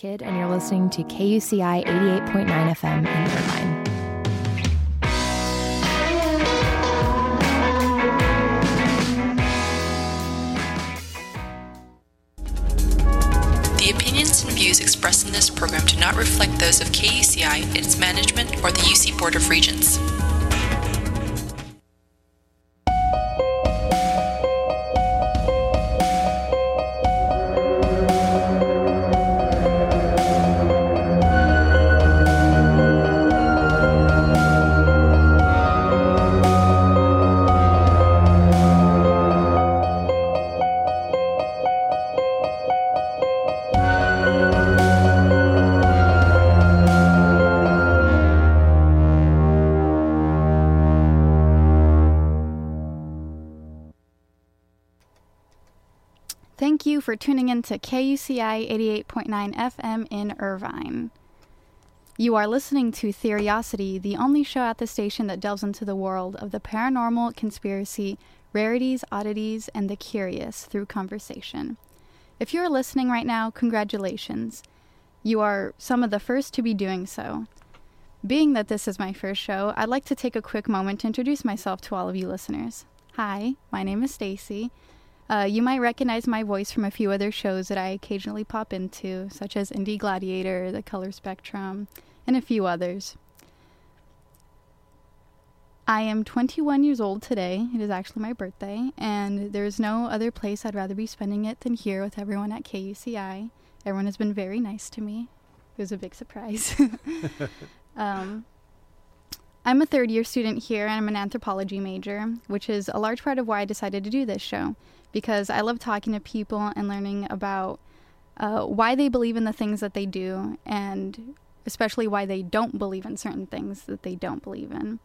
Kid, and you're listening to KUCI 88.9 FM in Irvine. The opinions and views expressed in this program do not reflect those of KUCI, its management, or the UC Board of Regents. To KUCI 88.9 FM in Irvine. You are listening to Theriosity, the only show at the station that delves into the world of the paranormal, conspiracy, rarities, oddities, and the curious through conversation. If you are listening right now, congratulations. You are some of the first to be doing so. Being that this is my first show, I'd like to take a quick moment to introduce myself to all of you listeners. Hi, my name is Stacy. Uh, you might recognize my voice from a few other shows that I occasionally pop into, such as Indie Gladiator, The Color Spectrum, and a few others. I am 21 years old today. It is actually my birthday, and there's no other place I'd rather be spending it than here with everyone at KUCI. Everyone has been very nice to me. It was a big surprise. um, I'm a third year student here, and I'm an anthropology major, which is a large part of why I decided to do this show because I love talking to people and learning about uh, why they believe in the things that they do, and especially why they don't believe in certain things that they don't believe in.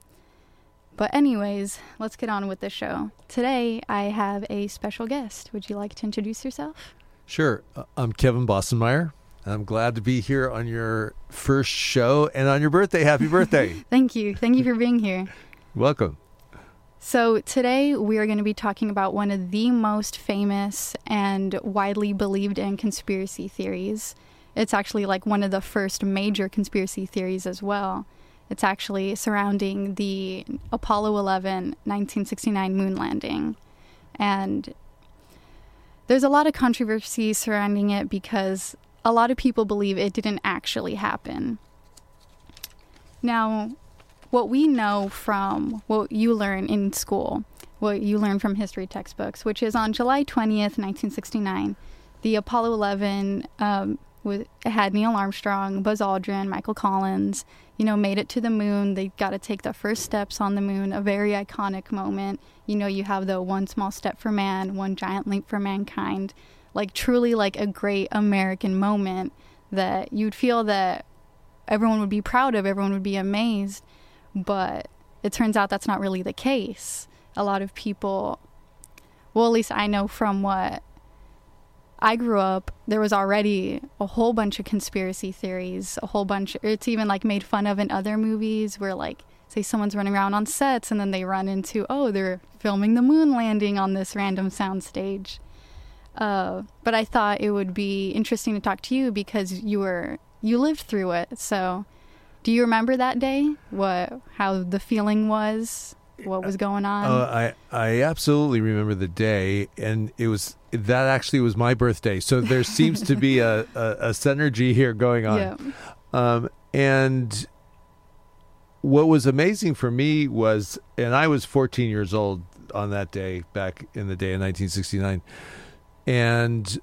But, anyways, let's get on with the show. Today, I have a special guest. Would you like to introduce yourself? Sure. Uh, I'm Kevin Bossenmeyer. I'm glad to be here on your first show and on your birthday. Happy birthday. Thank you. Thank you for being here. Welcome. So, today we are going to be talking about one of the most famous and widely believed in conspiracy theories. It's actually like one of the first major conspiracy theories as well. It's actually surrounding the Apollo 11 1969 moon landing. And there's a lot of controversy surrounding it because a lot of people believe it didn't actually happen. Now, what we know from what you learn in school, what you learn from history textbooks, which is on July 20th, 1969, the Apollo 11 um, with, had Neil Armstrong, Buzz Aldrin, Michael Collins, you know, made it to the moon. They got to take the first steps on the moon, a very iconic moment. You know, you have the one small step for man, one giant leap for mankind. Like, truly, like a great American moment that you'd feel that everyone would be proud of, everyone would be amazed. But it turns out that's not really the case. A lot of people, well, at least I know from what I grew up, there was already a whole bunch of conspiracy theories, a whole bunch. It's even like made fun of in other movies where, like, say someone's running around on sets and then they run into, oh, they're filming the moon landing on this random soundstage. Uh, but I thought it would be interesting to talk to you because you were you lived through it. So, do you remember that day? What how the feeling was? What was going on? Uh, I I absolutely remember the day, and it was that actually was my birthday. So there seems to be a, a, a synergy here going on. Yeah. Um, and what was amazing for me was, and I was 14 years old on that day back in the day in 1969, and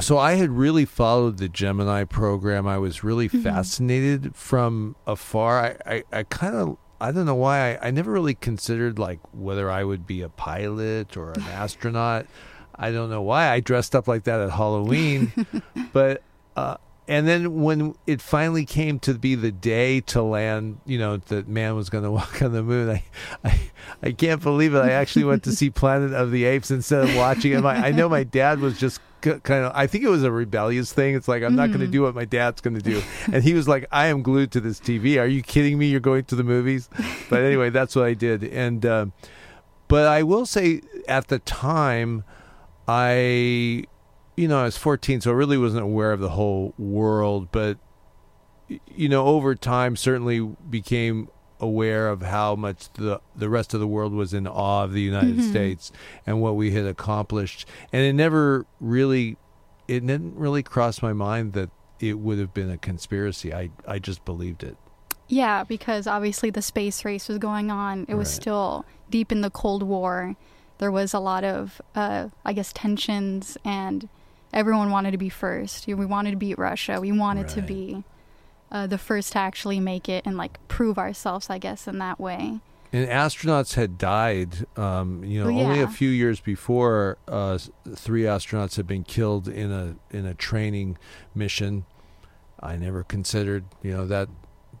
so I had really followed the Gemini program. I was really Mm-hmm. fascinated from afar. I, I, I kind of I don't know why I, I never really considered like whether I would be a pilot or an astronaut. I don't know why I dressed up like that at Halloween, but uh, and then when it finally came to be the day to land, you know, that man was going to walk on the moon. I, I, I can't believe it. I actually went to see Planet of the Apes instead of watching it. My, I know my dad was just kind of. I think it was a rebellious thing. It's like I'm not going to do what my dad's going to do, and he was like, "I am glued to this TV. Are you kidding me? You're going to the movies?" But anyway, that's what I did, and. Uh, but I will say, at the time, I you know, I was 14, so I really wasn't aware of the whole world. But, you know, over time, certainly became aware of how much the the rest of the world was in awe of the United Mhm. States and what we had accomplished. And it never really, it didn't really cross my mind that it would have been a conspiracy. I I just believed it. Yeah, because obviously the space race was going on. It was Right. still deep in the Cold War. There was a lot of, uh, I guess, tensions, and everyone wanted to be first. We wanted to beat Russia. We wanted to be uh, the first to actually make it and like prove ourselves, I guess, in that way. And astronauts had died. Um, you know, Oh, only a few years before, uh, three astronauts had been killed in a in a training mission. I never considered, you know, that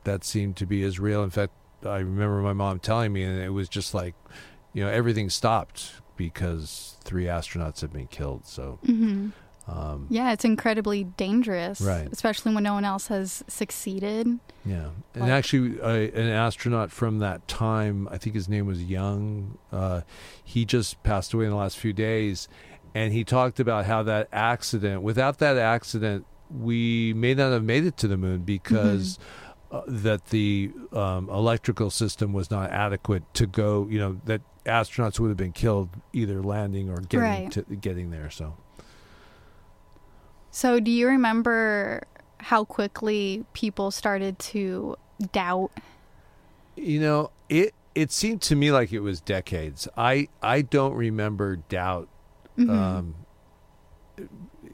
that seemed to be as real. In fact, I remember my mom telling me, and it was just like, you know, everything stopped because three astronauts had been killed. So, hmm um, Yeah, it's incredibly dangerous, Right. especially when no one else has succeeded. Yeah, and Like- actually, uh, an astronaut from that time, I think his name was Young. Uh, he just passed away in the last few days, and he talked about how that accident, without that accident, we may not have made it to the moon because uh, that the um, electrical system was not adequate to go. You know that astronauts would have been killed either landing or getting Right. to getting there. So. So, do you remember how quickly people started to doubt? You know, it it seemed to me like it was decades. I I don't remember doubt. Mhm. Um,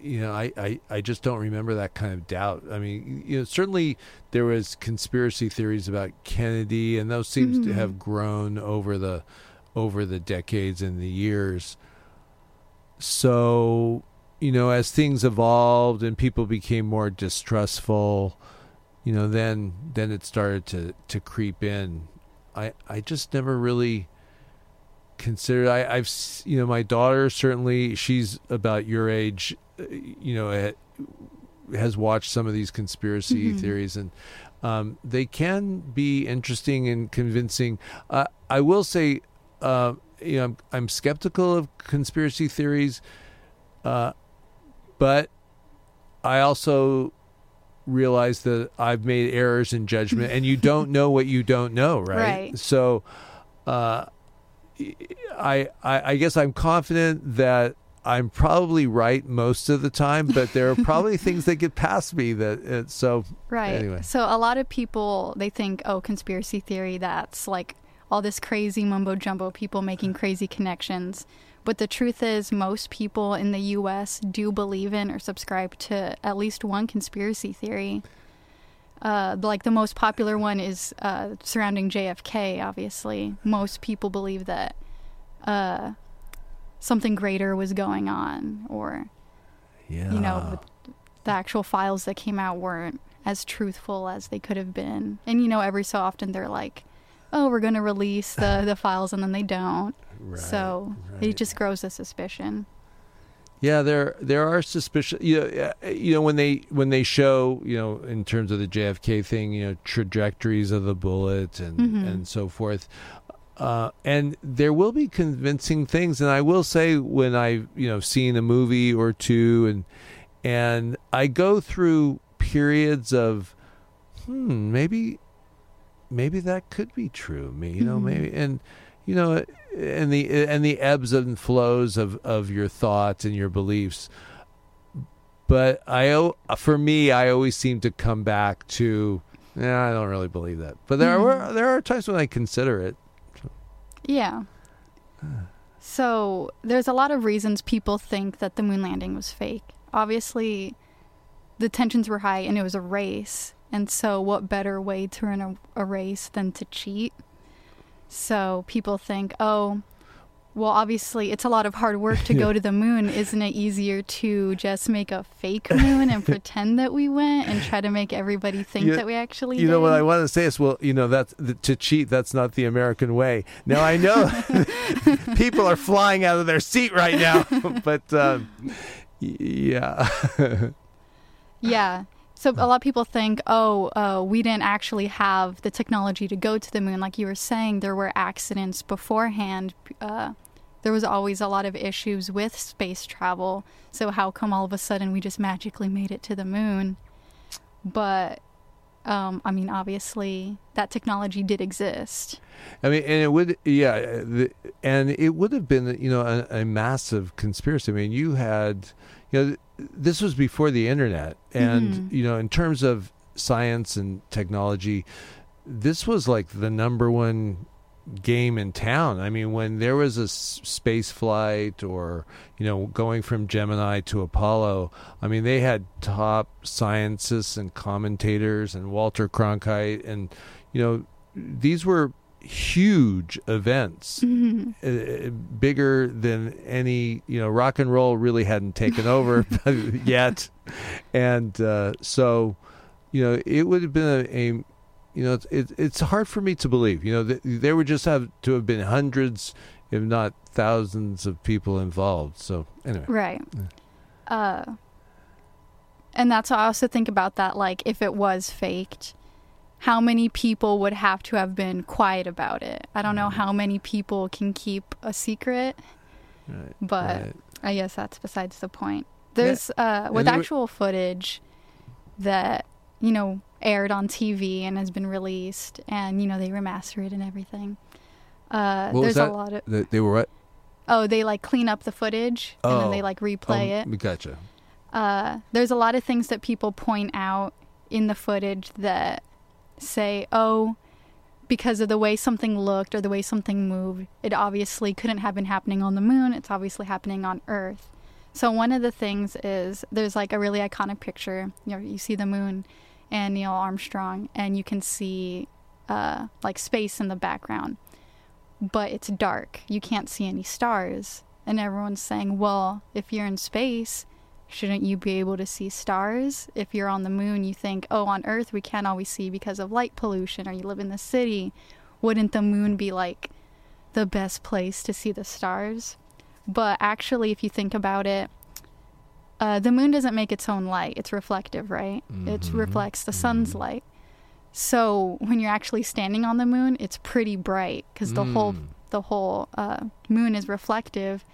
you know, I, I, I just don't remember that kind of doubt. I mean, you know, certainly there was conspiracy theories about Kennedy, and those seems to Mhm. have grown over the over the decades and the years. So, you know, as things evolved and people became more distrustful, you know, then then it started to to creep in. I I just never really considered. I I've you know my daughter certainly she's about your age, uh, you know, eh, has watched some of these conspiracy Mhm. theories and. Um, they can be interesting and convincing. Uh, I will say, uh, you know, I'm, I'm skeptical of conspiracy theories, uh, but I also realize that I've made errors in judgment, and you don't know what you don't know, right? Right. So, uh, I, I I guess I'm confident that I'm probably right most of the time, but there are probably things that get past me that uh, so Right. Anyway. So a lot of people they think, oh, conspiracy theory. That's like all this crazy mumbo jumbo. People making crazy connections. But the truth is, most people in the U.S. do believe in or subscribe to at least one conspiracy theory. Uh, like the most popular one is uh, surrounding JFK. Obviously, most people believe that uh, something greater was going on, or yeah, you know, the actual files that came out weren't as truthful as they could have been. And you know, every so often they're like, "Oh, we're going to release the the files," and then they don't. Right, so right. it just grows a suspicion. Yeah, there there are suspicious. You know, you know when they when they show you know in terms of the JFK thing, you know trajectories of the bullet and Mhm. and so forth. Uh, and there will be convincing things, and I will say when I you know seen a movie or two, and and I go through periods of, hmm, maybe, maybe that could be true. Me, you know, Mhm. maybe, and you know, and the and the ebbs and flows of of your thoughts and your beliefs. But I, for me, I always seem to come back to, yeah, I don't really believe that. But there Mhm. are there are times when I consider it. Yeah. So there's a lot of reasons people think that the moon landing was fake. Obviously, the tensions were high and it was a race. And so, what better way to run a, a race than to cheat? So people think, oh, well, obviously, it's a lot of hard work to go to the moon. Isn't it easier to just make a fake moon and pretend that we went and try to make everybody think You- that we actually You know what? I want to say is, well, you know that's to cheat. That's not the American way. Now I know people are flying out of their seat right now, but um, yeah, Yeah. So a lot of people think, oh, uh, we didn't actually have the technology to go to the moon. Like you were saying, there were accidents beforehand. Uh, there was always a lot of issues with space travel. So how come all of a sudden we just magically made it to the moon? But um, I mean, obviously that technology did exist. I mean, and it would, yeah, the, and it would have been, you know, a, a, massive conspiracy. I mean, you had, you know, this was before the internet, and mm-hmm. you know, in terms of science and technology, this was like the number one game in town. I mean, when there was a s- space flight or, you know, going from Gemini to Apollo, I mean, they had top scientists and commentators and Walter Cronkite. And, you know, these were huge events, mm-hmm. uh, bigger than any, you know, rock and roll really hadn't taken over yet. And uh, so, you know, it would have been a, a you know, it's it's hard for me to believe. You know, th- there would just have to have been hundreds, if not thousands, of people involved. So anyway, right. Uh, and that's I also think about that. Like, if it was faked, how many people would have to have been quiet about it? I don't know mm-hmm. how many people can keep a secret, right, but right. I guess that's besides the point. There's yeah. uh, with actual footage that you know aired on TV and has been released, and you know they remaster it and everything. Uh, there's a lot of they, they were what? Oh, they like clean up the footage oh. and then they like replay oh, it. Gotcha. Uh, there's a lot of things that people point out in the footage that say, "Oh, because of the way something looked or the way something moved, it obviously couldn't have been happening on the moon. It's obviously happening on Earth." So one of the things is there's like a really iconic picture. You know, you see the moon and Neil Armstrong, and you can see uh, like space in the background, but it's dark. You can't see any stars. And everyone's saying, well, if you're in space, shouldn't you be able to see stars? If you're on the moon, you think, oh, on Earth we can't always see because of light pollution, or you live in the city. Wouldn't the moon be like the best place to see the stars? But actually, if you think about it, uh, the moon doesn't make its own light; it's reflective, right? Mm-hmm. It reflects the sun's mm-hmm. light. So when you're actually standing on the moon, it's pretty bright because the mm. whole the whole uh, moon is reflective,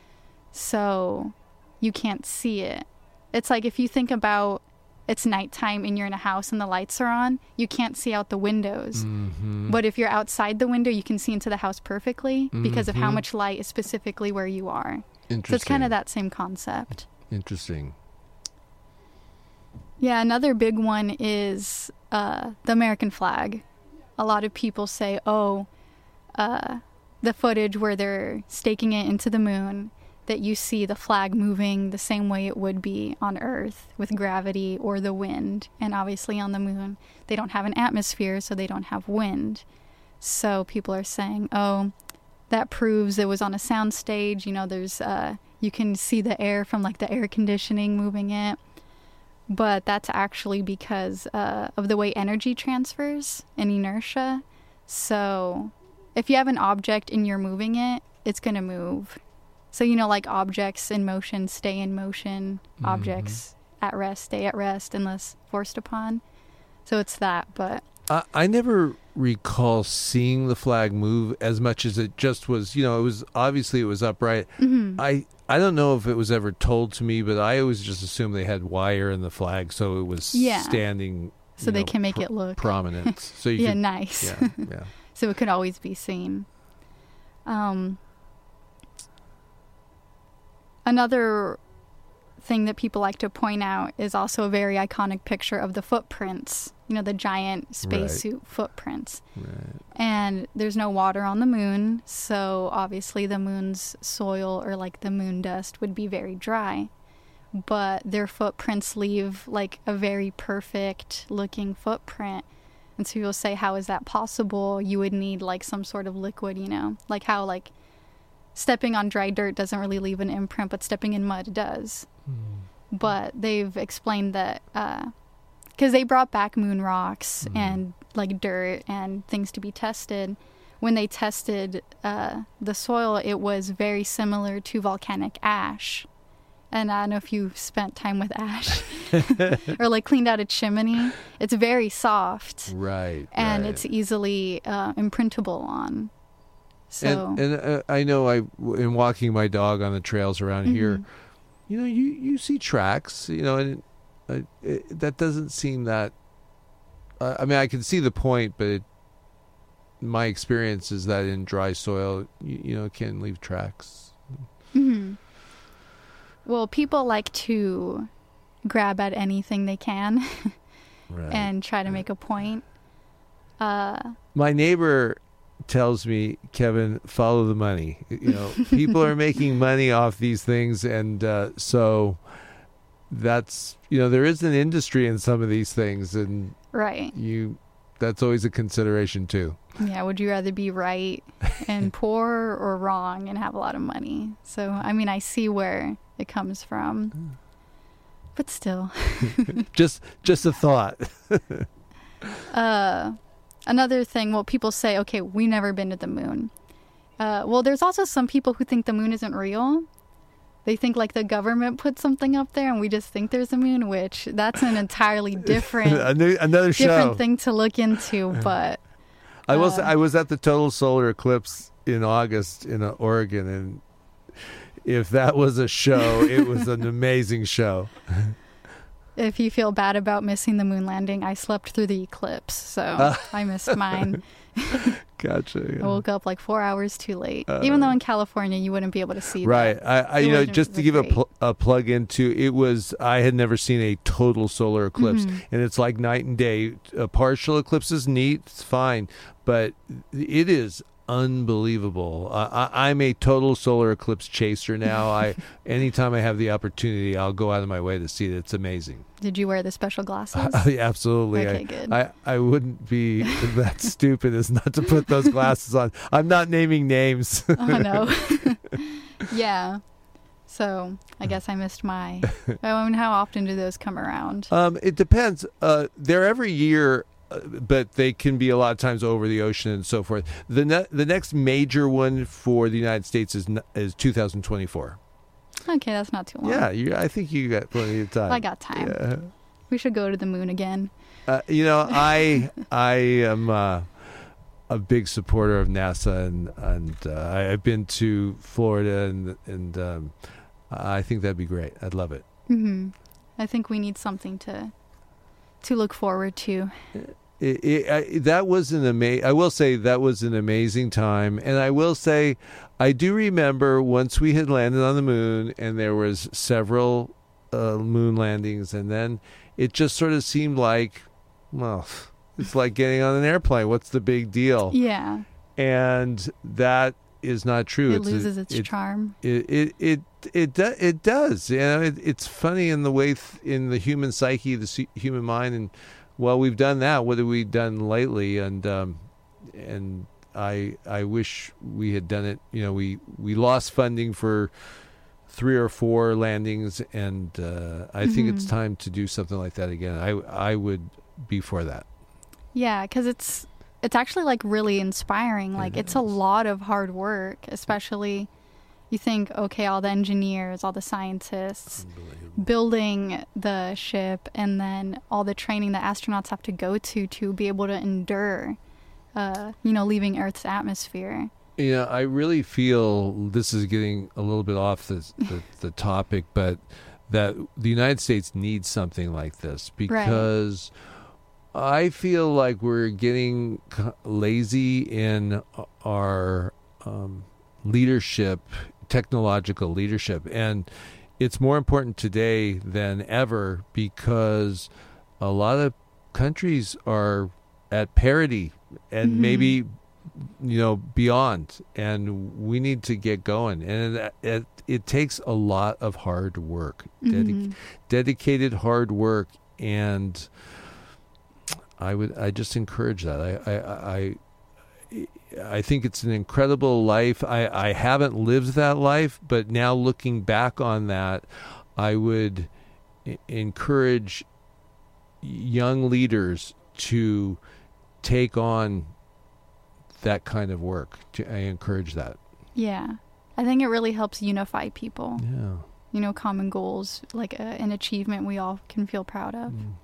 so you can't see it. It's like if you think about it's nighttime and you're in a house and the lights are on, you can't see out the windows. Mm-hmm. But if you're outside the window, you can see into the house perfectly because mm-hmm. of how mm-hmm. much light is specifically where you are. So it's kind of that same concept. Interesting. Yeah, another big one is uh, the American flag. A lot of people say, oh, uh, the footage where they're staking it into the moon, that you see the flag moving the same way it would be on Earth with gravity or the wind. And obviously on the moon, they don't have an atmosphere, so they don't have wind. So people are saying, oh, that proves it was on a sound stage. You know, there's, uh, you can see the air from like the air conditioning moving it but that's actually because uh, of the way energy transfers and inertia. So, if you have an object and you're moving it, it's going to move. So, you know, like objects in motion stay in motion, mm-hmm. objects at rest stay at rest unless forced upon. So, it's that, but. I, I never recall seeing the flag move as much as it just was, you know, it was obviously it was upright. Mm-hmm. I I don't know if it was ever told to me, but I always just assumed they had wire in the flag, so it was yeah. standing. So they know, can make pr- it look prominent. So you yeah, could, nice. Yeah, yeah. so it could always be seen. Um, another thing that people like to point out is also a very iconic picture of the footprints, you know, the giant spacesuit right. footprints. Right. And there's no water on the moon, so obviously the moon's soil or like the moon dust would be very dry. But their footprints leave like a very perfect looking footprint. And so you'll say, How is that possible? You would need like some sort of liquid, you know, like how like stepping on dry dirt doesn't really leave an imprint, but stepping in mud does. Mm. But they've explained that because uh, they brought back moon rocks mm. and like dirt and things to be tested. When they tested uh, the soil, it was very similar to volcanic ash. And I don't know if you spent time with ash or like cleaned out a chimney. It's very soft. Right. And right. it's easily uh, imprintable on. So and and uh, I know I in walking my dog on the trails around here, Mhm. you know, you you see tracks, you know, and uh, it, that doesn't seem that. Uh, I mean, I can see the point, but it, my experience is that in dry soil, you, you know, can leave tracks. hmm Well, people like to grab at anything they can Right. and try to make a point. Uh, my neighbor tells me, Kevin, follow the money. You know, people are making money off these things, and uh, so that's you know there is an industry in some of these things, and right. you that's always a consideration too. Yeah. Would you rather be right and poor or wrong and have a lot of money? So, I mean, I see where it comes from. But still, Just just a thought. uh, another thing, well, people say, okay, we never been to the moon. Uh, well, there's also some people who think the moon isn't real. They think like the government put something up there and we just think there's a moon, which that's an entirely different Ano- Another show. different thing to look into, but I was uh, I was at the total solar eclipse in August in uh, Oregon, and if that was a show, it was an amazing show. If you feel bad about missing the moon landing, I slept through the eclipse, so Uh. I missed mine. Gotcha. yeah. I woke up like four hours too late. Even though in California you wouldn't be able to see Uh. Right. that. I, I you know, just to give a, pl- a plug into it was I had never seen a total solar eclipse, Mhm. and it's like night and day. A partial eclipse is neat, it's fine, but it is unbelievable. Uh, I, I'm a total solar eclipse chaser now. I anytime I have the opportunity, I'll go out of my way to see it. It's amazing. Did you wear the special glasses? Absolutely. Okay, I, good. I, I wouldn't be that stupid as not to put those glasses on. I'm not naming names. oh no. yeah. So I guess I missed my. I mean, how often do those come around? Um, it depends. Uh, they're every year, uh, but they can be a lot of times over the ocean and so forth. The ne- the next major one for the United States is n- is 2024. Okay, that's not too long. Yeah, you, I think you got plenty of time. I got time. Yeah. We should go to the moon again. Uh, you know, I I am uh, a big supporter of NASA, and and uh, I, I've been to Florida, and and um, I think that'd be great. I'd love it. hmm I think we need something to to look forward to. it, it, I, that was an ama- I will say that was an amazing time, and I will say I do remember once we had landed on the moon, and there was several uh, moon landings, and then it just sort of seemed like, well, it's like getting on an airplane. What's the big deal? Yeah, And that is not true. it It's a- loses its it- charm. it it it it, do, it does. You know, it, it's funny in the way th- in the human psyche, the human mind, and well, we've done that. What have we done lately? And um, and I I wish we had done it. You know, we we lost funding for three or four landings, and uh, I think it's Mhm. time to do something like that again. I I would be for that. Yeah, because it's it's actually like really inspiring. Like It it's a lot of hard work, especially you think okay, all the engineers, all the scientists building the ship, and then all the training that astronauts have to go to to be able to endure, uh, you know, leaving Earth's atmosphere. You know, I really feel this is getting a little bit off the the, the topic, but that the United States needs something like this because I feel like we're getting lazy in our um, leadership, technological leadership, and it's more important today than ever because a lot of countries are at parity and Mhm. maybe you know beyond. And we need to get going. And it, it, it takes a lot of hard work dedic- Mhm. dedicated hard work. And i would i just encourage that. I i i I think it's an incredible life. I, I haven't lived that life, but now looking back on that, I would e- encourage young leaders to take on that kind of work. To, I encourage that. Yeah, I think it really helps unify people. Yeah. You know, common goals, like a, an achievement we all can feel proud of. Mm.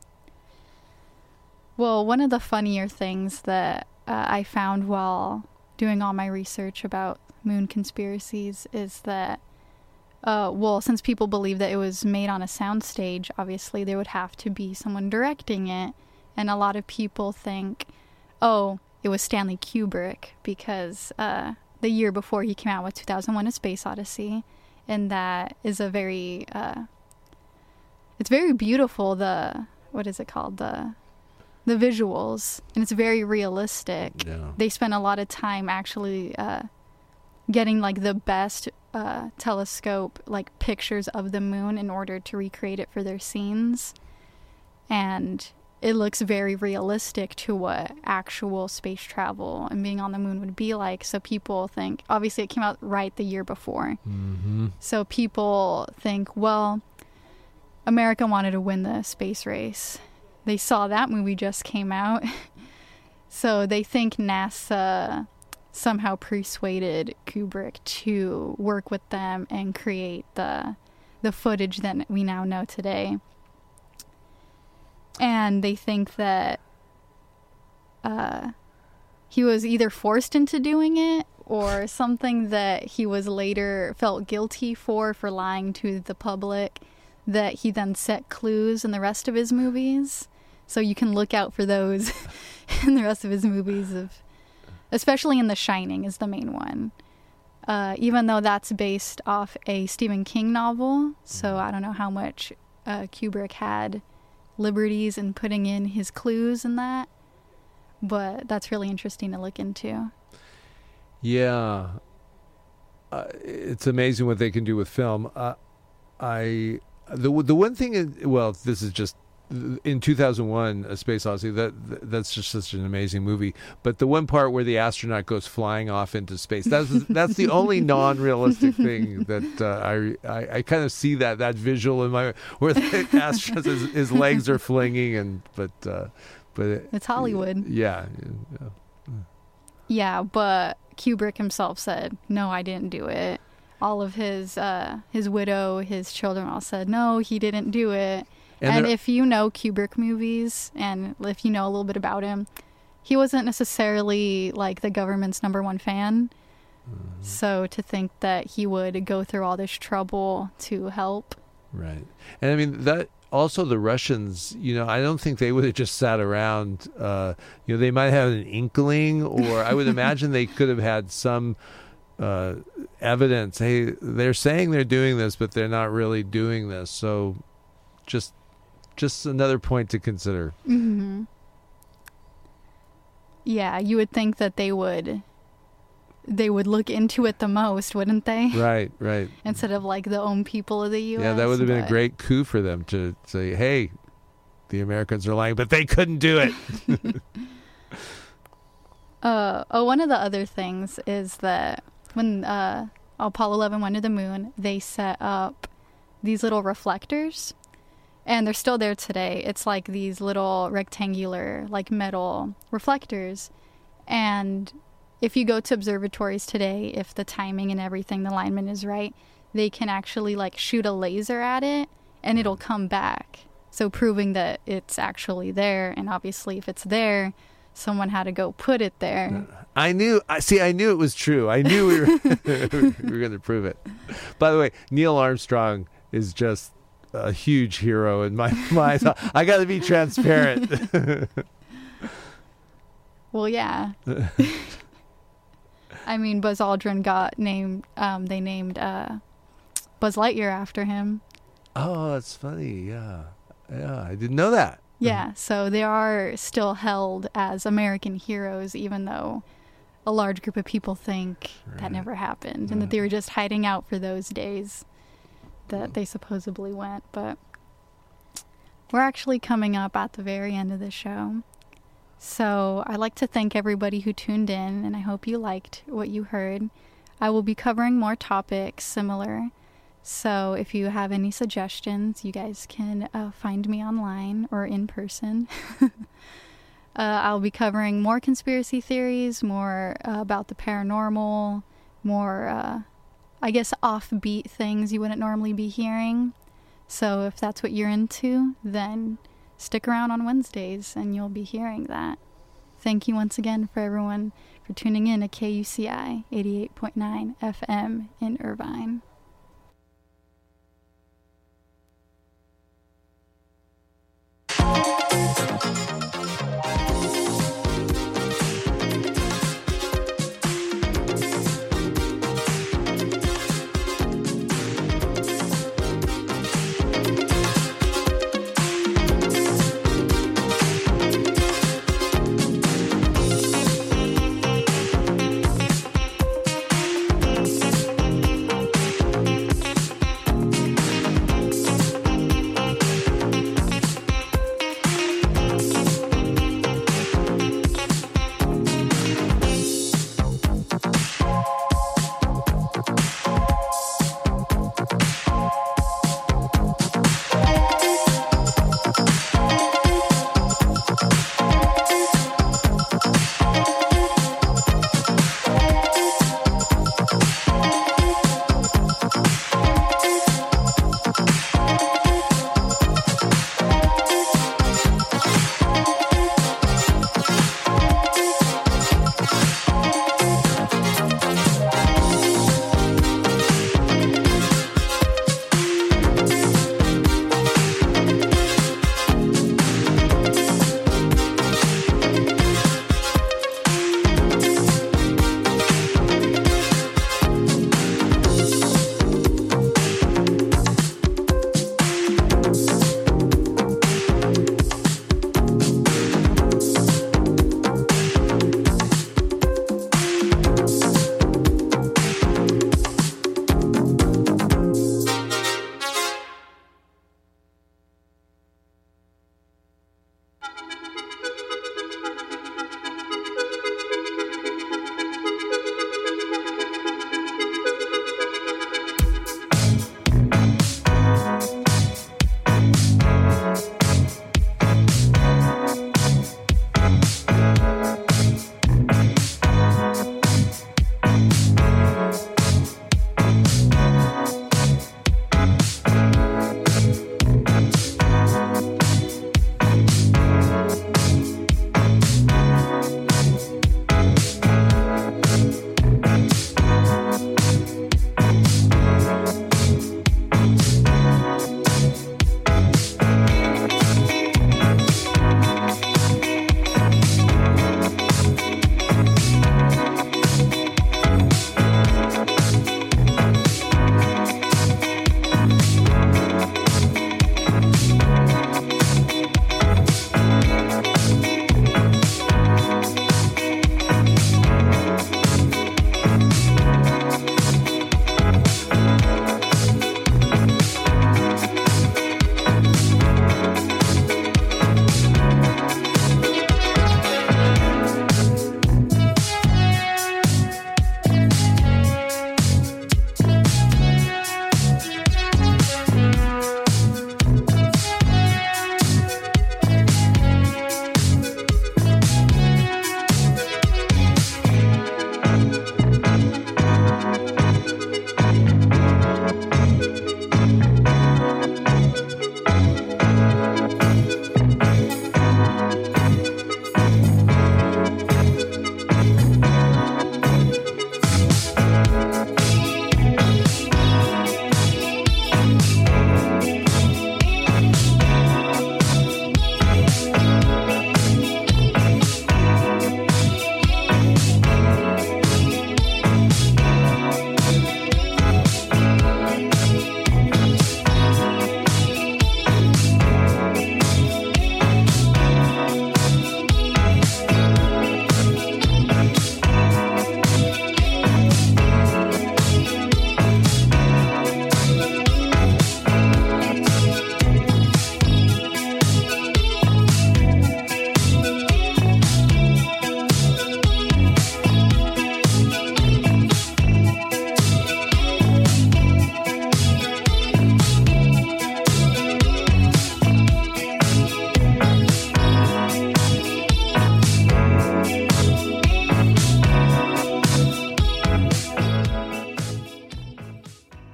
Well, one of the funnier things that uh, I found while doing all my research about moon conspiracies is that uh, well, since people believe that it was made on a soundstage, obviously there would have to be someone directing it. And a lot of people think, oh, it was Stanley Kubrick because uh, the year before he came out with 2001 A Space Odyssey. And that is a very, uh, it's very beautiful. The, what is it called? The, the visuals. And it's very realistic. Yeah. They spent a lot of time actually uh, getting like the best uh, telescope like pictures of the moon in order to recreate it for their scenes and it looks very realistic to what actual space travel and being on the moon would be like so people think obviously it came out right the year before Mm-hmm. so people think well america wanted to win the space race they saw that movie just came out so they think nasa somehow persuaded Kubrick to work with them and create the the footage that we now know today. And they think that uh, he was either forced into doing it or something that he was later felt guilty for for lying to the public that he then set clues in the rest of his movies. So you can look out for those in the rest of his movies of especially in The Shining is the main one. Uh, even though that's based off a Stephen King novel, so I don't know how much uh, Kubrick had liberties in putting in his clues in that, but that's really interesting to look into. Yeah, uh, it's amazing what they can do with film. Uh, I the the one thing is, well, this is just in 2001 a space odyssey that that's just such an amazing movie but the one part where the astronaut goes flying off into space that's that's the only non-realistic thing that uh, I, I I kind of see that that visual in my where the astronaut his, his legs are flinging and but uh, but it, It's Hollywood. yeah, yeah. Yeah, but Kubrick himself said, "No, I didn't do it." All of his uh, his widow, his children all said, "No, he didn't do it." And And, if you know Kubrick movies and if you know a little bit about him, he wasn't necessarily like the government's number one fan. Mm-hmm. So to think that he would go through all this trouble to help, Right. And I mean that also the Russians, you know, I don't think they would have just sat around uh you know, they might have an inkling or I would imagine they could have had some uh evidence. Hey, they're saying they're doing this, but they're not really doing this. So just just another point to consider. hmm yeah, you would think that they would they would look into it the most, wouldn't they? Right, right. Instead of like the own people of the U.S. Yeah, that would have been a great coup for them to say, "Hey, the Americans are lying, but they couldn't do it." Uh, oh, one of the other things is that when uh, Apollo 11 went to the moon, they set up these little reflectors, and they're still there today. It's like these little rectangular, like metal reflectors, and if you go to observatories today, if the timing and everything, the alignment is right, they can actually like shoot a laser at it, and it'll come back. So proving that it's actually there, and obviously, if it's there, someone had to go put it there. Uh, I knew. I see. I knew it was true. I knew we were we were going to prove it. By the way, Neil Armstrong is just a huge hero in my mind. I got to be transparent. Well, yeah. I mean, Buzz Aldrin got named. Um, they named uh, Buzz Lightyear after him. oh, that's funny. Yeah, yeah. I didn't know that. Yeah, so they are still held as American heroes, even though a large group of people think that never happened and that they were just hiding out for those days that they supposedly went. But we're actually coming up at the very end of the show. So I'd like to thank everybody who tuned in, and I hope you liked what you heard. I will be covering more topics similar. So if you have any suggestions, you guys can uh, find me online or in person. uh, I'll be covering more conspiracy theories, more uh, about the paranormal, more, uh, I guess, offbeat things you wouldn't normally be hearing. So if that's what you're into, then stick around on Wednesdays and you'll be hearing that. Thank you once again for everyone for tuning in to KUCI 88.9 FM in Irvine.